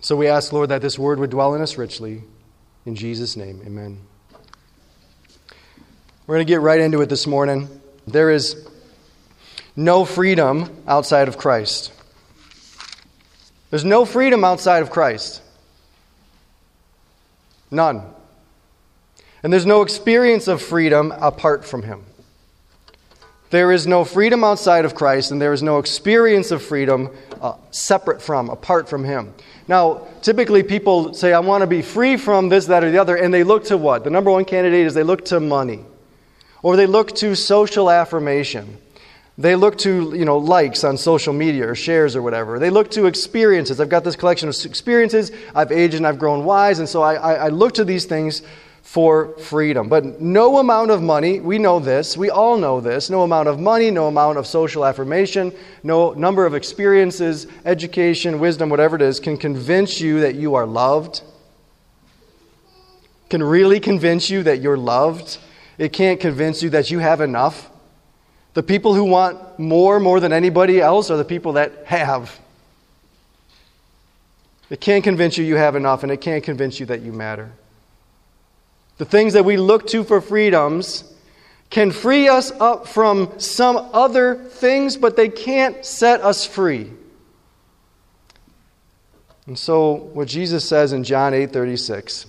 So we ask, Lord, that this word would dwell in us richly. In Jesus' name, amen. We're going to get right into it this morning. There is no freedom outside of Christ. There's no freedom outside of Christ. None. And there's no experience of freedom apart from Him. There is no freedom outside of Christ, and there is no experience of freedom uh, separate from, apart from Him. Now, typically people say, I want to be free from this, that, or the other, and they look to what? The number one candidate is they look to money, or they look to social affirmation. They look to, you know, likes on social media or shares or whatever. They look to experiences. I've got this collection of experiences. I've aged and I've grown wise, and so I, I, I look to these things for freedom. But no amount of money, we know this, we all know this, no amount of money, no amount of social affirmation, no number of experiences, education, wisdom, whatever it is, can convince you that you are loved. Can really convince you that you're loved. It can't convince you that you have enough. The people who want more, more than anybody else, are the people that have. It can't convince you you have enough, and it can't convince you that you matter. The things that we look to for freedoms can free us up from some other things, but they can't set us free. And so what Jesus says in John 8:36,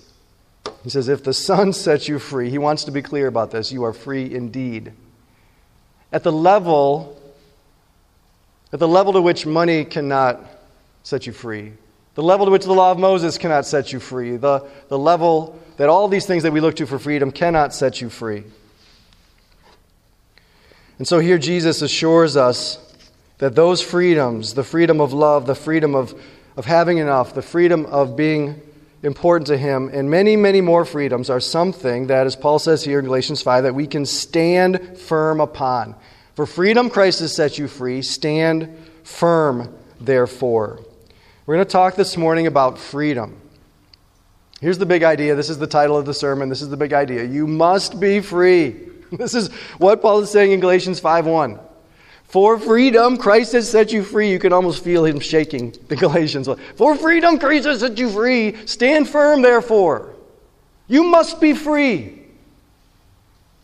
he says if the Son sets you free, he wants to be clear about this, you are free indeed. At the level at the level to which money cannot set you free, the level to which the law of Moses cannot set you free, the, the level that all these things that we look to for freedom cannot set you free. And so here Jesus assures us that those freedoms, the freedom of love, the freedom of, of having enough, the freedom of being important to Him, and many, many more freedoms are something that, as Paul says here in Galatians 5, that we can stand firm upon. For freedom, Christ has set you free. Stand firm, therefore. We're going to talk this morning about freedom. Here's the big idea. This is the title of the sermon. This is the big idea. You must be free. This is what Paul is saying in Galatians 5:1. For freedom, Christ has set you free. You can almost feel him shaking the Galatians. For freedom, Christ has set you free. Stand firm, therefore. You must be free.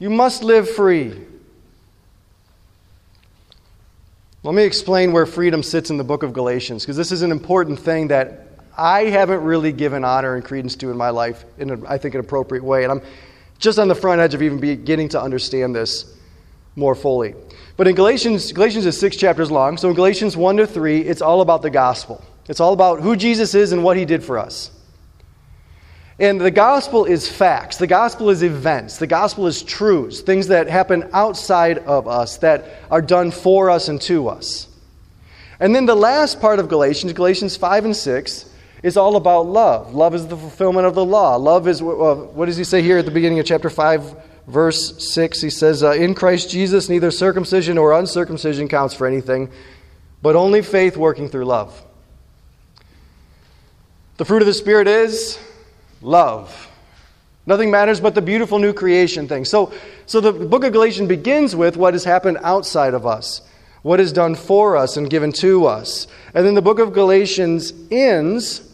You must live free. Let me explain where freedom sits in the book of Galatians, because this is an important thing that I haven't really given honor and credence to in my life in, a, I think, an appropriate way. And I'm just on the front edge of even beginning to understand this more fully. But in Galatians, Galatians is six chapters long. So in Galatians 1 to 3, it's all about the gospel. It's all about who Jesus is and what he did for us. And the gospel is facts. The gospel is events. The gospel is truths, things that happen outside of us, that are done for us and to us. And then the last part of Galatians, Galatians 5 and 6, is all about love. Love is the fulfillment of the law. Love is, uh, what does he say here at the beginning of chapter 5, verse 6? He says, uh, In Christ Jesus, neither circumcision or uncircumcision counts for anything, but only faith working through love. The fruit of the Spirit is love. Nothing matters but the beautiful new creation thing. So, so the book of Galatians begins with what has happened outside of us, what is done for us and given to us. And then the book of Galatians ends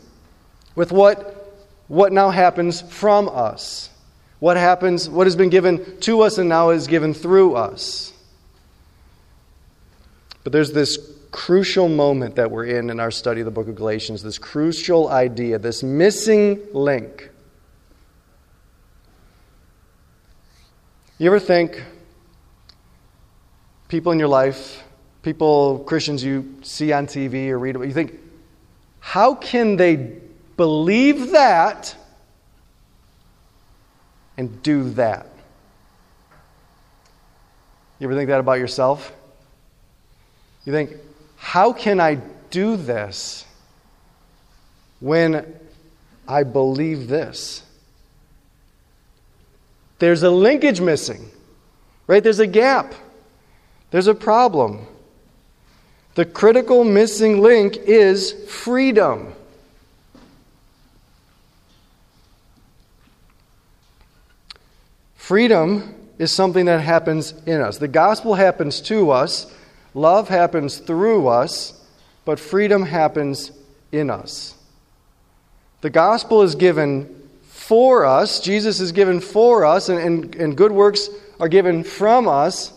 with what, what now happens from us. What happens, what has been given to us and now is given through us. But there's this crucial moment that we're in in our study of the book of Galatians, this crucial idea, this missing link. You ever think people in your life, people, Christians you see on TV or read about, you think, how can they believe that and do that? You ever think that about yourself? You think, how can I do this when I believe this? There's a linkage missing, right? There's a gap, there's a problem. The critical missing link is freedom. Freedom is something that happens in us. The gospel happens to us Love happens through us, but freedom happens in us. The gospel is given for us, Jesus is given for us, and, and, and good works are given from us.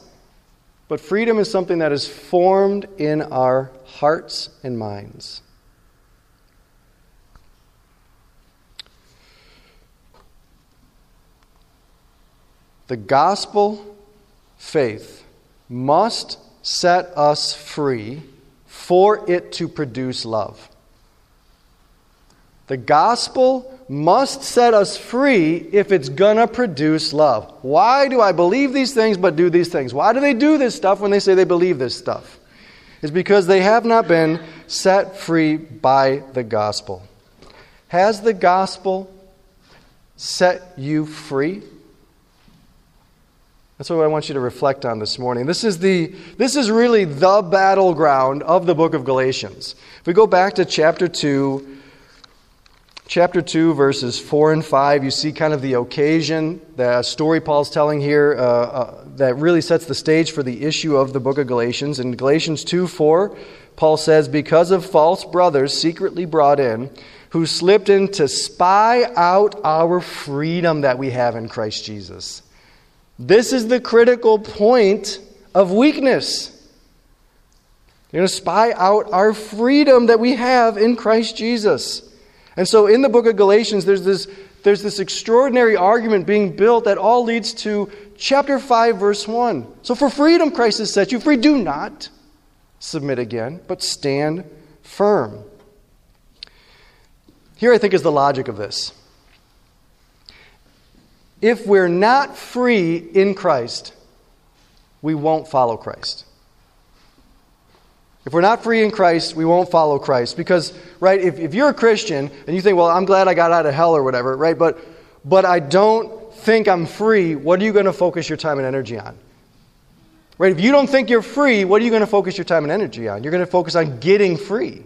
But freedom is something that is formed in our hearts and minds. The gospel faith must set us free for it to produce love. The gospel must set us free if it's going to produce love. Why do I believe these things but do these things? Why do they do this stuff when they say they believe this stuff? It's because they have not been set free by the gospel. Has the gospel set you free? That's what I want you to reflect on this morning. This is, the, this is really the battleground of the book of Galatians. If we go back to chapter 2, chapter 2, verses 4 and 5, you see kind of the occasion, the story Paul's telling here uh, uh, that really sets the stage for the issue of the book of Galatians. In Galatians 2 4, Paul says, Because of false brothers secretly brought in, who slipped in to spy out our freedom that we have in Christ Jesus. This is the critical point of weakness. You're going to spy out our freedom that we have in Christ Jesus. And so in the book of Galatians, there's this, there's this extraordinary argument being built that all leads to chapter 5, verse 1. So for freedom, Christ has set you free. Do not submit again, but stand firm. Here, I think, is the logic of this if we're not free in Christ, we won't follow Christ. If we're not free in Christ, we won't follow Christ. Because, right, if, if you're a Christian and you think, well, I'm glad I got out of hell or whatever, right, but, but I don't think I'm free, what are you going to focus your time and energy on? Right, if you don't think you're free, what are you going to focus your time and energy on? You're going to focus on getting free.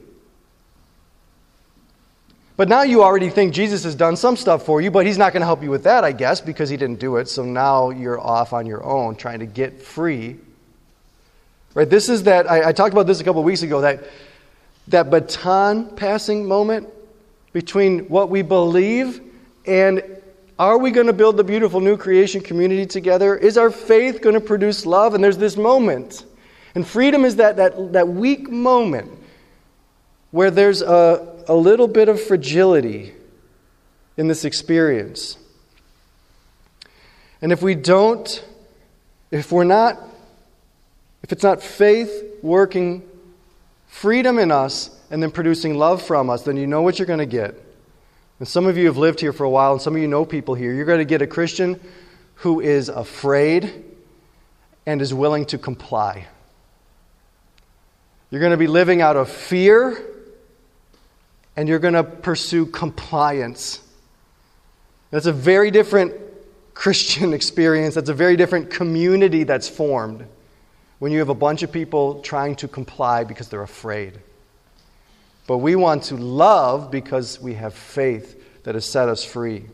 But now you already think Jesus has done some stuff for you, but he's not going to help you with that, I guess, because he didn't do it. So now you're off on your own trying to get free. Right? This is that, I, I talked about this a couple weeks ago, that, that baton passing moment between what we believe and are we going to build the beautiful new creation community together? Is our faith going to produce love? And there's this moment. And freedom is that, that, that weak moment where there's a, a little bit of fragility in this experience. And if we don't, if we're not, if it's not faith working freedom in us and then producing love from us, then you know what you're going to get. And some of you have lived here for a while, and some of you know people here. You're going to get a Christian who is afraid and is willing to comply. You're going to be living out of fear and you're going to pursue compliance. That's a very different Christian experience. That's a very different community that's formed when you have a bunch of people trying to comply because they're afraid. But we want to love because we have faith that has set us free.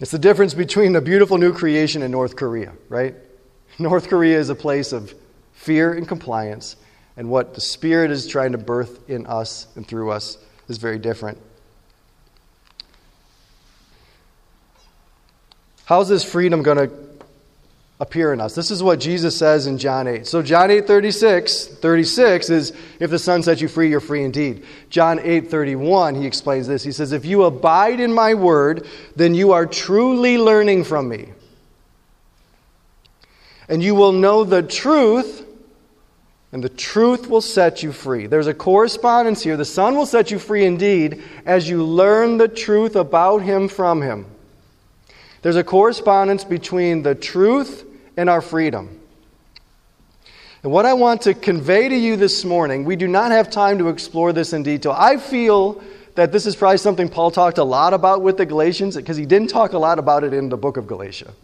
It's the difference between a beautiful new creation and North Korea, right? North Korea is a place of fear and compliance, and what the Spirit is trying to birth in us and through us is very different. How's this freedom going to appear in us? This is what Jesus says in John 8. So John 8 36, 36 is if the Son sets you free, you're free indeed. John 8 31, he explains this. He says, If you abide in my word, then you are truly learning from me. And you will know the truth, and the truth will set you free. There's a correspondence here. The Son will set you free indeed as you learn the truth about Him from Him. There's a correspondence between the truth and our freedom. And what I want to convey to you this morning, we do not have time to explore this in detail. I feel that this is probably something Paul talked a lot about with the Galatians because he didn't talk a lot about it in the book of Galatia.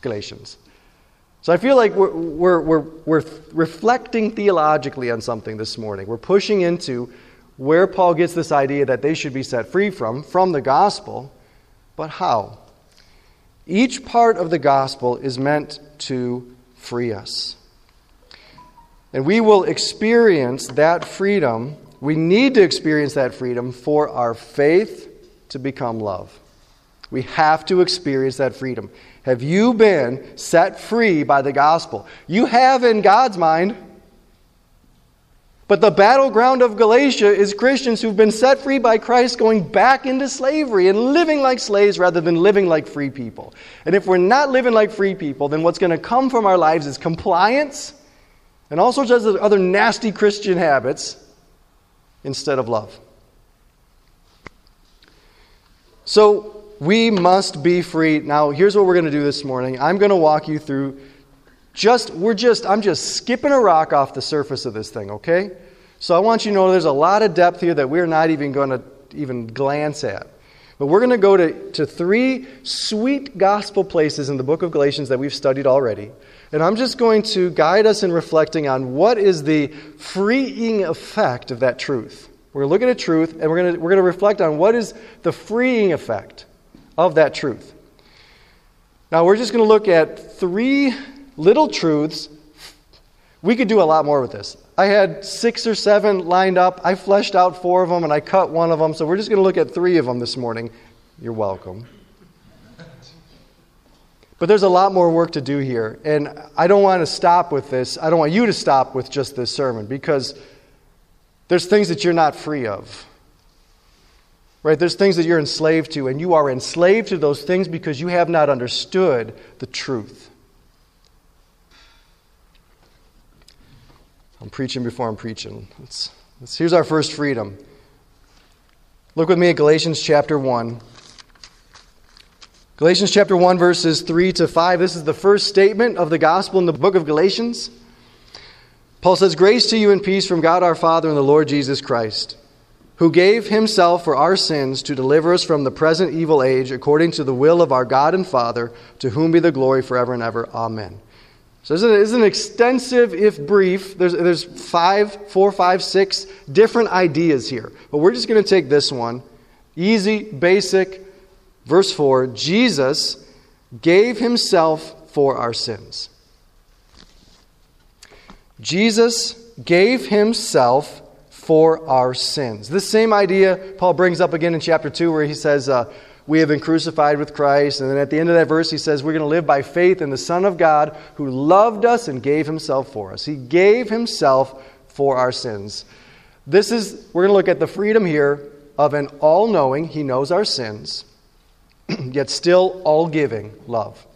Galatians. So I feel like we're, we're, we're, we're reflecting theologically on something this morning. We're pushing into where Paul gets this idea that they should be set free from, from the gospel, but how? Each part of the gospel is meant to free us. And we will experience that freedom We need to experience that freedom for our faith to become love. We have to experience that freedom. Have you been set free by the gospel? You have in God's mind. But the battleground of Galatia is Christians who've been set free by Christ going back into slavery and living like slaves rather than living like free people. And if we're not living like free people, then what's going to come from our lives is compliance and all sorts of other nasty Christian habits instead of love. So we must be free. Now, here's what we're going to do this morning. I'm going to walk you through just we're just I'm just skipping a rock off the surface of this thing, okay? So I want you to know there's a lot of depth here that we're not even going to even glance at. But we're going to go to, to three sweet gospel places in the book of Galatians that we've studied already. And I'm just going to guide us in reflecting on what is the freeing effect of that truth. We're looking at truth and we're going to, we're going to reflect on what is the freeing effect of that truth. Now, we're just going to look at three little truths. We could do a lot more with this. I had six or seven lined up. I fleshed out four of them and I cut one of them. So we're just going to look at three of them this morning. You're welcome. But there's a lot more work to do here. And I don't want to stop with this. I don't want you to stop with just this sermon because there's things that you're not free of. Right? There's things that you're enslaved to, and you are enslaved to those things because you have not understood the truth. I'm preaching before I'm preaching. Let's, let's, here's our first freedom. Look with me at Galatians chapter 1. Galatians chapter 1, verses 3 to 5. This is the first statement of the gospel in the book of Galatians. Paul says, Grace to you and peace from God our Father and the Lord Jesus Christ, who gave himself for our sins to deliver us from the present evil age, according to the will of our God and Father, to whom be the glory forever and ever. Amen. So this is an extensive, if brief. There's, there's five, four, five, six different ideas here. But we're just going to take this one. Easy, basic, Verse 4 Jesus gave himself for our sins. Jesus gave himself for our sins. This same idea Paul brings up again in chapter 2, where he says, uh, We have been crucified with Christ. And then at the end of that verse, he says, We're going to live by faith in the Son of God who loved us and gave himself for us. He gave himself for our sins. This is, we're going to look at the freedom here of an all knowing, he knows our sins yet still all giving love.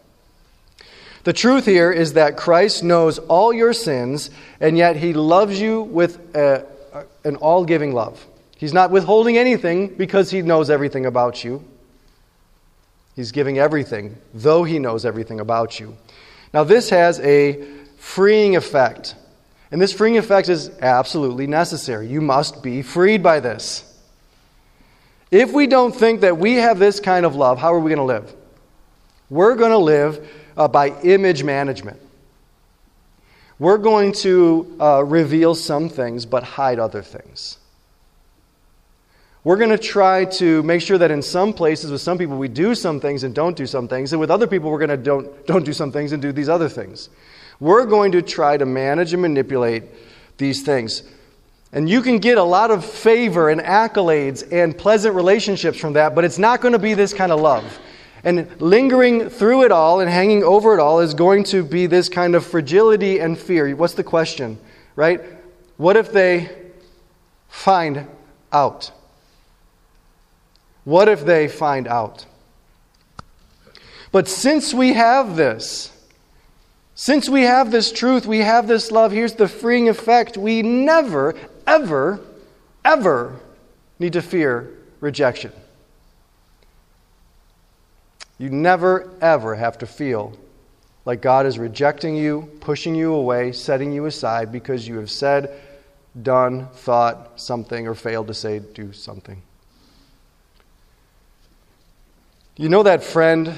The truth here is that Christ knows all your sins, and yet he loves you with a, an all giving love. He's not withholding anything because he knows everything about you. He's giving everything, though he knows everything about you. Now, this has a freeing effect. And this freeing effect is absolutely necessary. You must be freed by this. If we don't think that we have this kind of love, how are we going to live? We're going to live uh, by image management. We're going to uh, reveal some things but hide other things. We're going to try to make sure that in some places, with some people, we do some things and don't do some things, and with other people, we're going to don't, don't do some things and do these other things. We're going to try to manage and manipulate these things. And you can get a lot of favor and accolades and pleasant relationships from that, but it's not going to be this kind of love. And lingering through it all and hanging over it all is going to be this kind of fragility and fear. What's the question, right? What if they find out? What if they find out? But since we have this, since we have this truth, we have this love, here's the freeing effect. We never, ever, ever need to fear rejection. You never, ever have to feel like God is rejecting you, pushing you away, setting you aside because you have said, done, thought something, or failed to say, do something. You know that friend?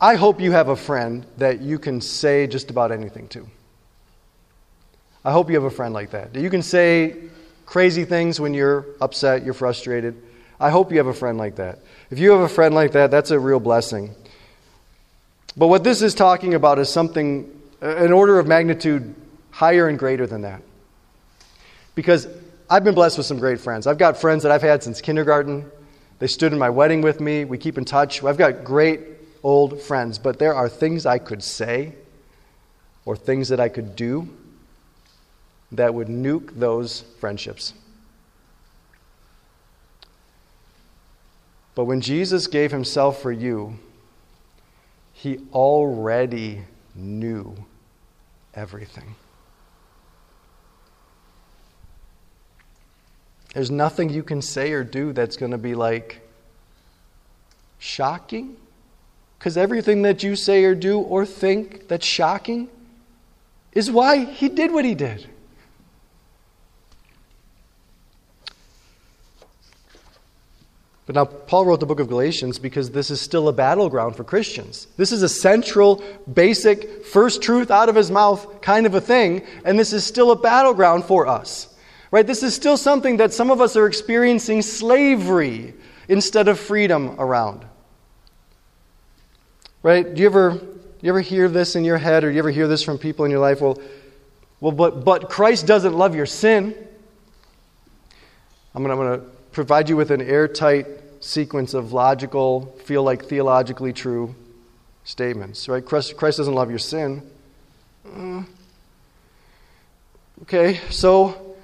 I hope you have a friend that you can say just about anything to. I hope you have a friend like that. You can say crazy things when you're upset, you're frustrated. I hope you have a friend like that. If you have a friend like that, that's a real blessing. But what this is talking about is something, an order of magnitude higher and greater than that. Because I've been blessed with some great friends. I've got friends that I've had since kindergarten. They stood in my wedding with me. We keep in touch. I've got great old friends, but there are things I could say or things that I could do that would nuke those friendships. But when Jesus gave himself for you, he already knew everything. There's nothing you can say or do that's going to be like shocking. Because everything that you say or do or think that's shocking is why he did what he did. But now, Paul wrote the book of Galatians because this is still a battleground for Christians. This is a central, basic, first truth out of his mouth kind of a thing, and this is still a battleground for us. Right? This is still something that some of us are experiencing slavery instead of freedom around. Right? Do you ever, you ever hear this in your head, or do you ever hear this from people in your life? Well, well but, but Christ doesn't love your sin. I'm going to provide you with an airtight sequence of logical, feel like theologically true statements. Right? Christ, Christ doesn't love your sin. Uh, okay, so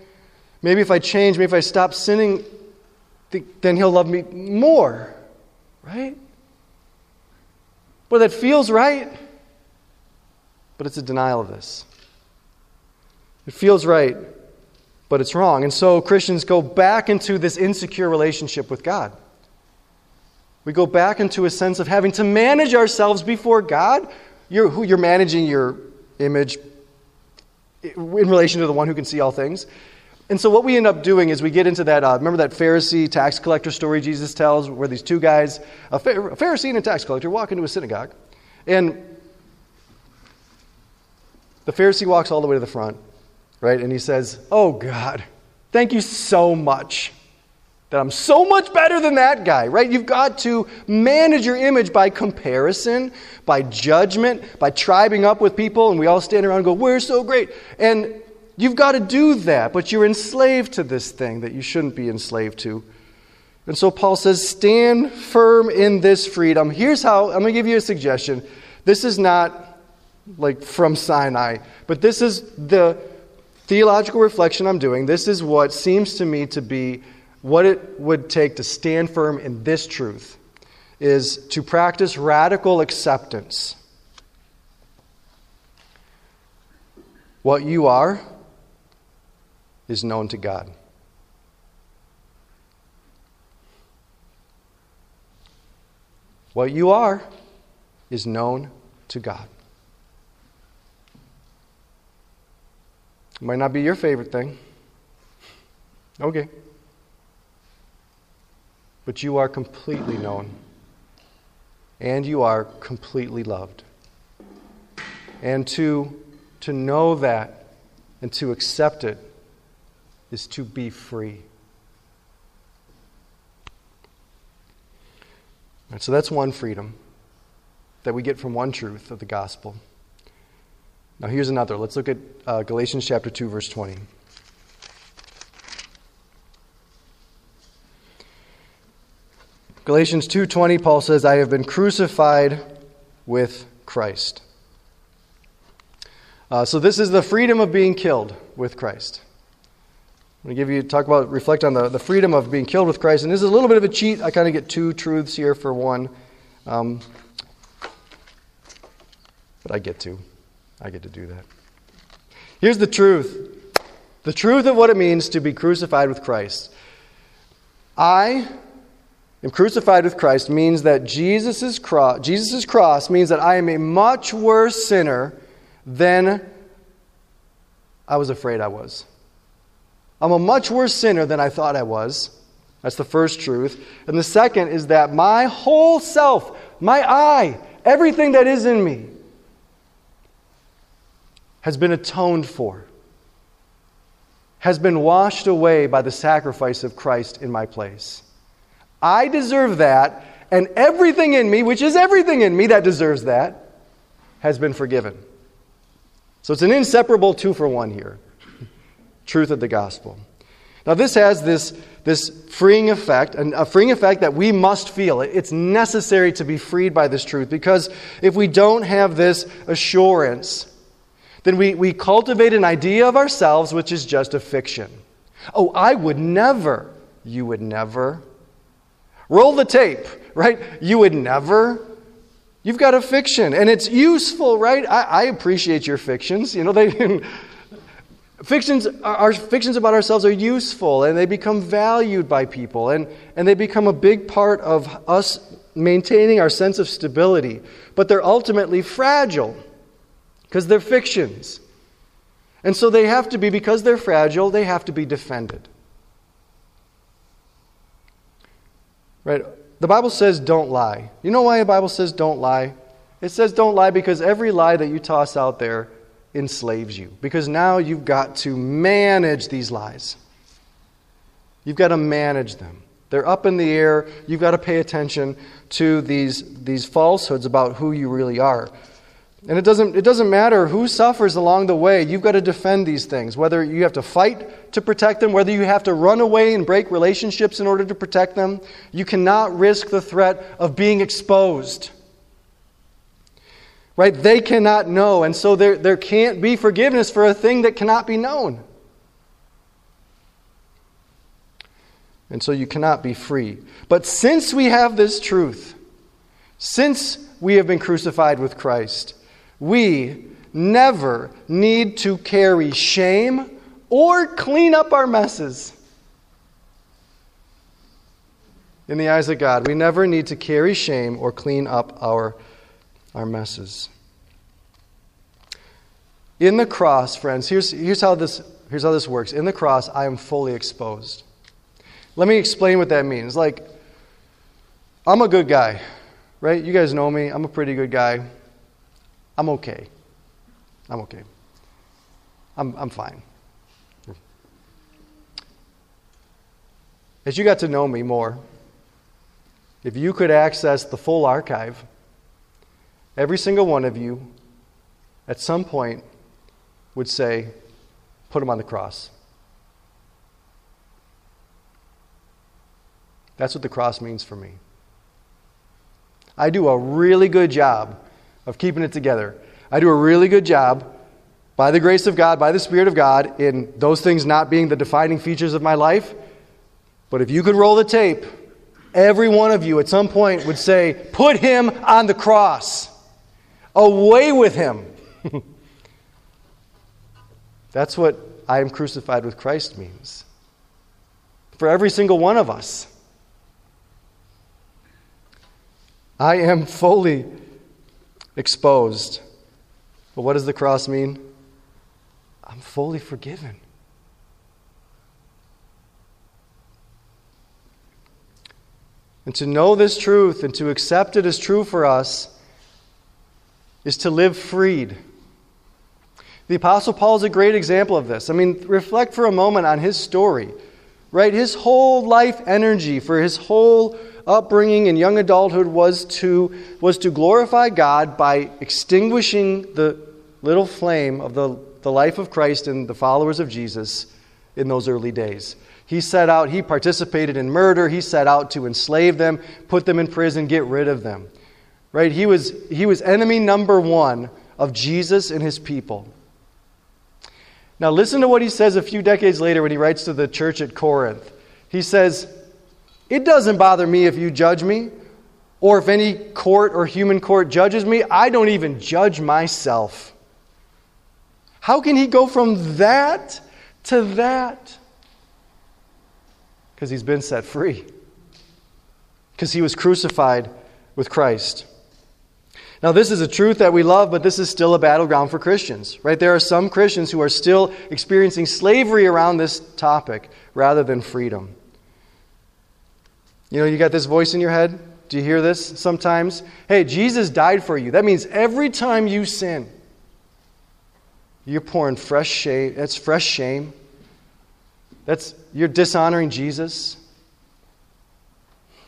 maybe if I change, maybe if I stop sinning, then he'll love me more. Right? Well, that feels right, but it's a denial of this. It feels right, but it's wrong. And so Christians go back into this insecure relationship with God. We go back into a sense of having to manage ourselves before God. You're, who you're managing your image in relation to the one who can see all things. And so what we end up doing is we get into that. Uh, remember that Pharisee tax collector story Jesus tells, where these two guys, a, Pharisee and a tax collector, walk into a synagogue, and the Pharisee walks all the way to the front, right? And he says, Oh God, thank you so much that I'm so much better than that guy, right? You've got to manage your image by comparison, by judgment, by tribing up with people, and we all stand around and go, We're so great. And you've got to do that, but you're enslaved to this thing that you shouldn't be enslaved to. And so Paul says, Stand firm in this freedom. Here's how I'm going to give you a suggestion. This is not like from Sinai, but this is the theological reflection I'm doing, this is what seems to me to be what it would take to stand firm in this truth is to practice radical acceptance. What you are is known to God. What you are is known to God. Might not be your favorite thing. Okay. But you are completely known. And you are completely loved. And to, to know that and to accept it is to be free. Right, so that's one freedom that we get from one truth of the gospel. Now, here's another. Let's look at uh, Galatians chapter 2, verse 20. Galatians 2:20 Paul says I have been crucified with Christ. Uh, so this is the freedom of being killed with Christ. I'm going to give you talk about reflect on the, the freedom of being killed with Christ, and this is a little bit of a cheat. I kind of get two truths here for one, um, but I get to. I get to do that. Here's the truth the truth of what it means to be crucified with Christ. I am crucified with Christ means that Jesus' cross, Jesus' cross means that I am a much worse sinner than I was afraid I was. I'm a much worse sinner than I thought I was. That's the first truth. And the second is that my whole self, my I, everything that is in me, has been atoned for, has been washed away by the sacrifice of Christ in my place. I deserve that, and everything in me, which is everything in me that deserves that, has been forgiven. So it's an inseparable two for one here truth of the gospel. Now, this has this, this freeing effect, and a freeing effect that we must feel. It's necessary to be freed by this truth because if we don't have this assurance, then we, we cultivate an idea of ourselves which is just a fiction. Oh, I would never. You would never. Roll the tape, right? You would never. You've got a fiction, and it's useful, right? I, I appreciate your fictions. You know, they. fictions our fictions about ourselves are useful and they become valued by people and, and they become a big part of us maintaining our sense of stability but they're ultimately fragile because they're fictions and so they have to be because they're fragile they have to be defended right the bible says don't lie you know why the bible says don't lie it says don't lie because every lie that you toss out there enslaves you because now you've got to manage these lies. You've got to manage them. They're up in the air. You've got to pay attention to these, these falsehoods about who you really are. And it doesn't, it doesn't matter who suffers along the way. You've got to defend these things. Whether you have to fight to protect them, whether you have to run away and break relationships in order to protect them, you cannot risk the threat of being exposed. Right? They cannot know, and so there, there can't be forgiveness for a thing that cannot be known. And so you cannot be free. But since we have this truth, since we have been crucified with Christ, we never need to carry shame or clean up our messes. In the eyes of God, we never need to carry shame or clean up our our messes. In the cross, friends, here's, here's, how this, here's how this works. In the cross, I am fully exposed. Let me explain what that means. Like, I'm a good guy, right? You guys know me. I'm a pretty good guy. I'm okay. I'm okay. I'm, I'm fine. As you got to know me more, if you could access the full archive, Every single one of you, at some point, would say, Put him on the cross. That's what the cross means for me. I do a really good job of keeping it together. I do a really good job, by the grace of God, by the Spirit of God, in those things not being the defining features of my life. But if you could roll the tape, every one of you at some point would say, Put him on the cross. Away with him. That's what I am crucified with Christ means. For every single one of us. I am fully exposed. But what does the cross mean? I'm fully forgiven. And to know this truth and to accept it as true for us is to live freed. The Apostle Paul is a great example of this. I mean, reflect for a moment on his story, right? His whole life energy for his whole upbringing and young adulthood was to, was to glorify God by extinguishing the little flame of the, the life of Christ and the followers of Jesus in those early days. He set out, he participated in murder, he set out to enslave them, put them in prison, get rid of them. Right? He was, he was enemy number one of Jesus and his people. Now, listen to what he says a few decades later when he writes to the church at Corinth. He says, It doesn't bother me if you judge me, or if any court or human court judges me. I don't even judge myself. How can he go from that to that? Because he's been set free, because he was crucified with Christ. Now, this is a truth that we love, but this is still a battleground for Christians, right? There are some Christians who are still experiencing slavery around this topic rather than freedom. You know, you got this voice in your head. Do you hear this sometimes? Hey, Jesus died for you. That means every time you sin, you're pouring fresh shame. That's fresh shame. That's you're dishonoring Jesus.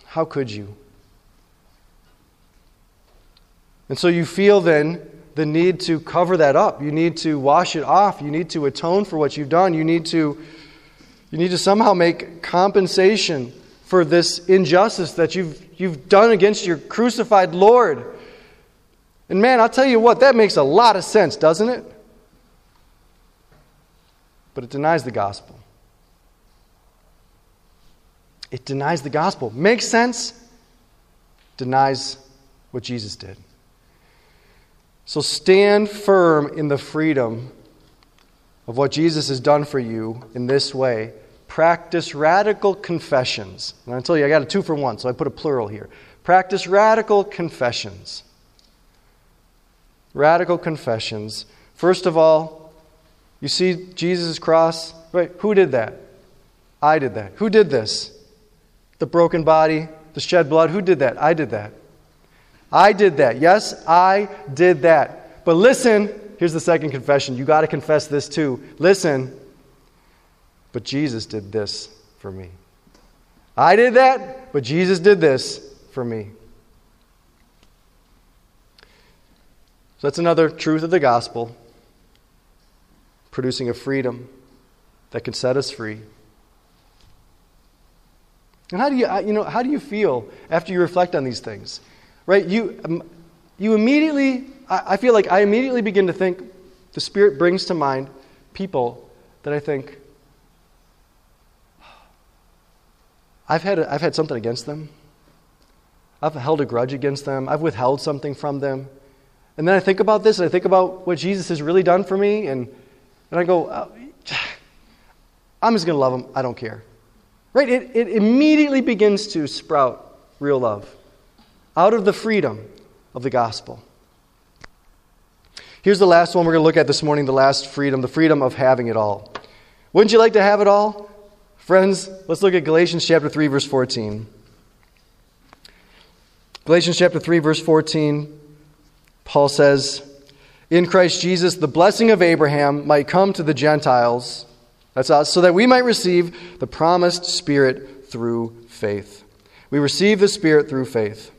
How could you? And so you feel then the need to cover that up. You need to wash it off. You need to atone for what you've done. You need to You need to somehow make compensation for this injustice that you've, you've done against your crucified Lord. And man, I'll tell you what, that makes a lot of sense, doesn't it? But it denies the gospel. It denies the gospel. Makes sense, denies what Jesus did. So stand firm in the freedom of what Jesus has done for you in this way. Practice radical confessions. And I tell you, I got a two for one, so I put a plural here. Practice radical confessions. Radical confessions. First of all, you see Jesus' cross? Right? Who did that? I did that. Who did this? The broken body, the shed blood. Who did that? I did that. I did that. Yes, I did that. But listen, here's the second confession. You got to confess this too. Listen, but Jesus did this for me. I did that, but Jesus did this for me. So that's another truth of the gospel, producing a freedom that can set us free. And how do you, you know, how do you feel after you reflect on these things? Right? You, um, you immediately, I feel like I immediately begin to think, the Spirit brings to mind people that I think, I've had, I've had something against them. I've held a grudge against them. I've withheld something from them. And then I think about this and I think about what Jesus has really done for me, and, and I go, oh, I'm just going to love them. I don't care. Right? It, it immediately begins to sprout real love out of the freedom of the gospel. Here's the last one we're going to look at this morning the last freedom, the freedom of having it all. Wouldn't you like to have it all? Friends, let's look at Galatians chapter 3 verse 14. Galatians chapter 3 verse 14 Paul says, "In Christ Jesus the blessing of Abraham might come to the Gentiles, that's us, so that we might receive the promised spirit through faith." We receive the spirit through faith.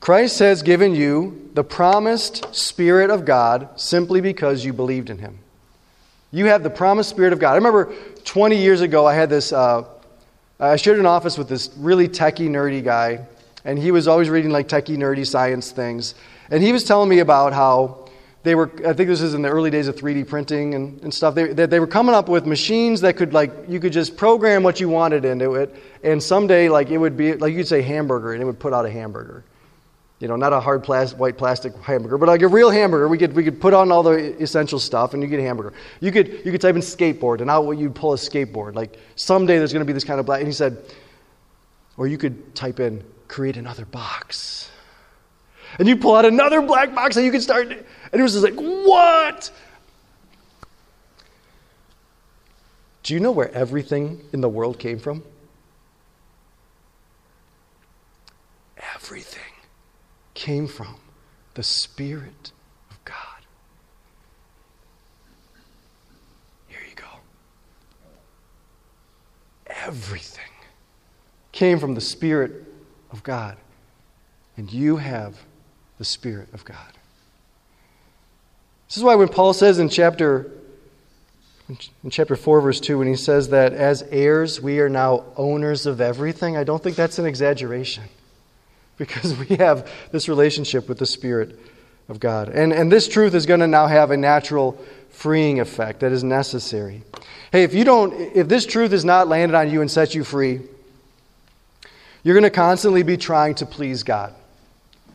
Christ has given you the promised Spirit of God simply because you believed in Him. You have the promised Spirit of God. I remember 20 years ago, I had this, uh, I shared an office with this really techie, nerdy guy, and he was always reading like techie, nerdy science things. And he was telling me about how they were, I think this was in the early days of 3D printing and, and stuff, they, they, they were coming up with machines that could, like, you could just program what you wanted into it, and someday, like, it would be, like, you could say hamburger, and it would put out a hamburger you know, not a hard plastic, white plastic hamburger, but like a real hamburger. We could, we could put on all the essential stuff and you get a hamburger. You could, you could type in skateboard and out you'd pull a skateboard. Like someday there's going to be this kind of black. And he said, or you could type in create another box. And you pull out another black box and you could start. And it was just like, what? Do you know where everything in the world came from? Everything came from the Spirit of God. Here you go. Everything came from the Spirit of God. And you have the Spirit of God. This is why when Paul says in chapter in chapter 4 verse 2 when he says that as heirs we are now owners of everything, I don't think that's an exaggeration because we have this relationship with the Spirit of God. And, and this truth is going to now have a natural freeing effect that is necessary. Hey, if you don't, if this truth is not landed on you and set you free, you're going to constantly be trying to please God.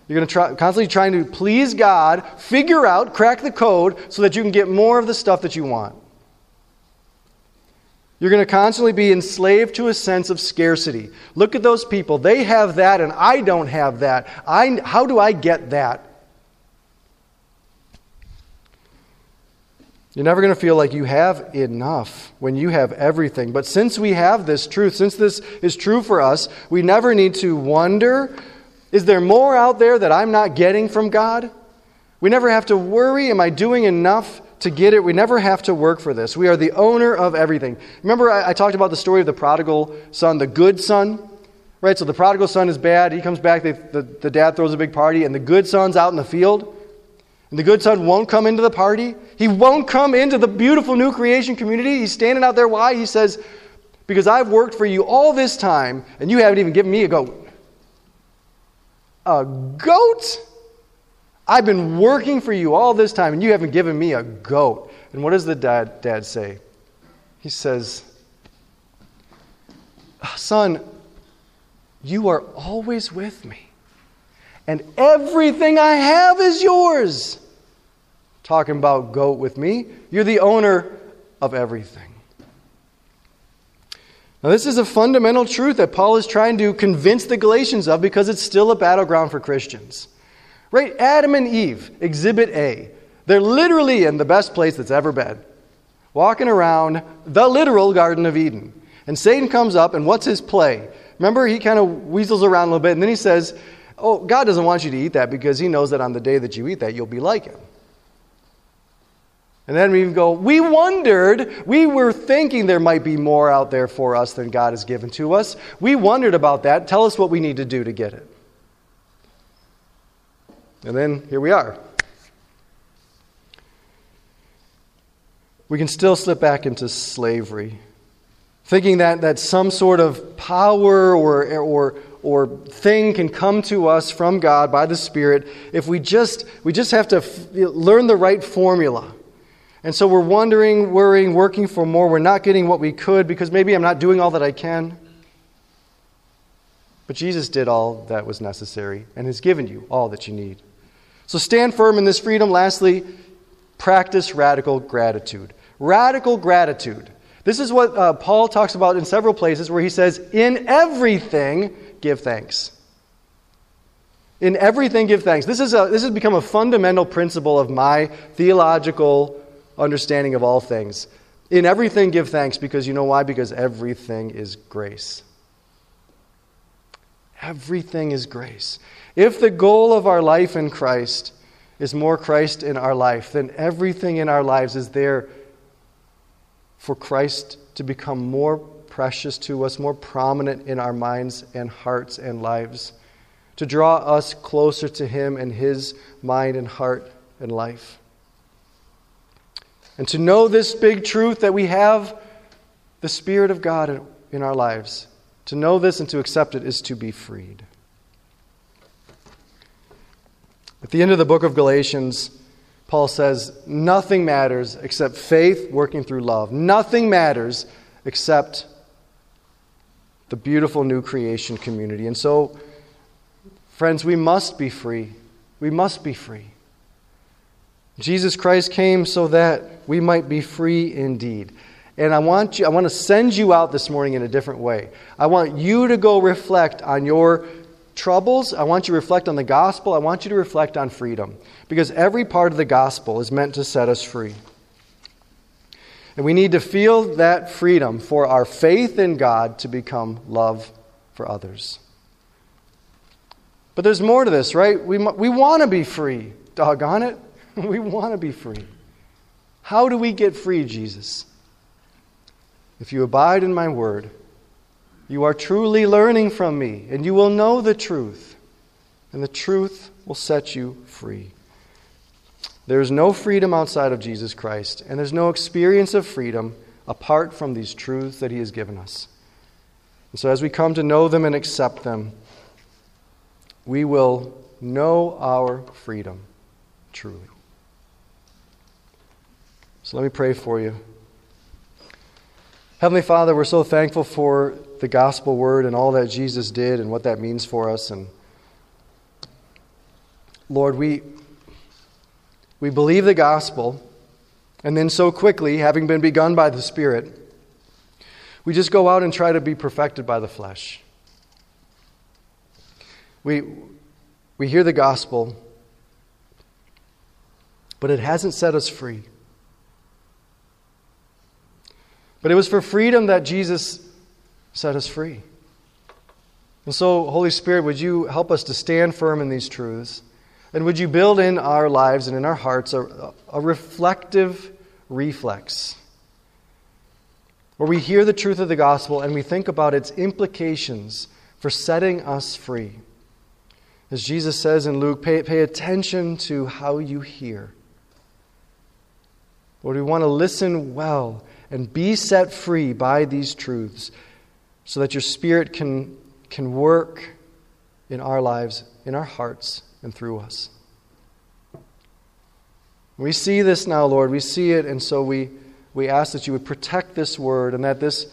You're going to try, constantly trying to please God, figure out, crack the code so that you can get more of the stuff that you want. You're going to constantly be enslaved to a sense of scarcity. Look at those people. They have that, and I don't have that. I, how do I get that? You're never going to feel like you have enough when you have everything. But since we have this truth, since this is true for us, we never need to wonder is there more out there that I'm not getting from God? We never have to worry am I doing enough to get it. We never have to work for this. We are the owner of everything. Remember, I, I, talked about the story of the prodigal son, the good son? Right? So the prodigal son is bad. He comes back, they, the, the dad throws a big party, and the good son's out in the field. And the good son won't come into the party. He won't come into the beautiful new creation community. He's standing out there. Why? He says, Because I've worked for you all this time, and you haven't even given me a goat. A goat? I've been working for you all this time, and you haven't given me a goat. And what does the dad, dad say? He says, Son, you are always with me and everything I have is yours. Talking about goat with me, you're the owner of everything. Now, this is a fundamental truth that Paul is trying to convince the Galatians of because it's still a battleground for Christians. Right? Adam and Eve, exhibit A. They're literally in the best place that's ever been, walking around the literal Garden of Eden. And Satan comes up, and what's his play? Remember, he kind of weasels around a little bit, and then he says, Oh, God doesn't want you to eat that because He knows that on the day that you eat that, you'll be like Him. And then we even go, we wondered, we were thinking there might be more out there for us than God has given to us. We wondered about that. Tell us what we need to do to get it. And then here we are. We can still slip back into slavery, thinking that, that some sort of power or, or, or thing can come to us from God by the Spirit if we just, we just have to f- learn the right formula. And so we're wondering, worrying, working for more. We're not getting what we could because maybe I'm not doing all that I can. But Jesus did all that was necessary and has given you all that you need. So stand firm in this freedom. Lastly, practice radical gratitude. Radical gratitude. This is what uh, Paul talks about in several places where he says, In everything, give thanks. In everything, give thanks. This, is a, this has become a fundamental principle of my theological understanding of all things. In everything, give thanks because you know why? Because everything is grace. Everything is grace. If the goal of our life in Christ is more Christ in our life, then everything in our lives is there for Christ to become more precious to us, more prominent in our minds and hearts and lives, to draw us closer to Him and His mind and heart and life. And to know this big truth that we have the Spirit of God in our lives, to know this and to accept it is to be freed. At the end of the book of Galatians, Paul says, Nothing matters except faith working through love. Nothing matters except the beautiful new creation community. And so, friends, we must be free. We must be free. Jesus Christ came so that we might be free indeed. And I want you I want to send you out this morning in a different way. I want you to go reflect on your troubles. I want you to reflect on the gospel. I want you to reflect on freedom because every part of the gospel is meant to set us free. And we need to feel that freedom for our faith in God to become love for others. But there's more to this, right? We, we want to be free. Doggone it. We want to be free. How do we get free, Jesus? If you abide in my word, you are truly learning from me, and you will know the truth, and the truth will set you free. There is no freedom outside of Jesus Christ, and there's no experience of freedom apart from these truths that He has given us. And so, as we come to know them and accept them, we will know our freedom truly. So, let me pray for you. Heavenly Father, we're so thankful for the gospel word and all that Jesus did and what that means for us. And Lord, we we believe the gospel, and then so quickly, having been begun by the Spirit, we just go out and try to be perfected by the flesh. We, we hear the gospel, but it hasn't set us free. But it was for freedom that Jesus set us free. And so, Holy Spirit, would you help us to stand firm in these truths? And would you build in our lives and in our hearts a, a reflective reflex where we hear the truth of the gospel and we think about its implications for setting us free. As Jesus says in Luke, pay, pay attention to how you hear. Lord, we want to listen well and be set free by these truths so that your Spirit can, can work in our lives, in our hearts, and through us. We see this now, Lord. We see it, and so we, we ask that you would protect this word and that this,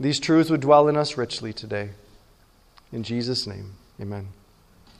these truths would dwell in us richly today. In Jesus' name, amen.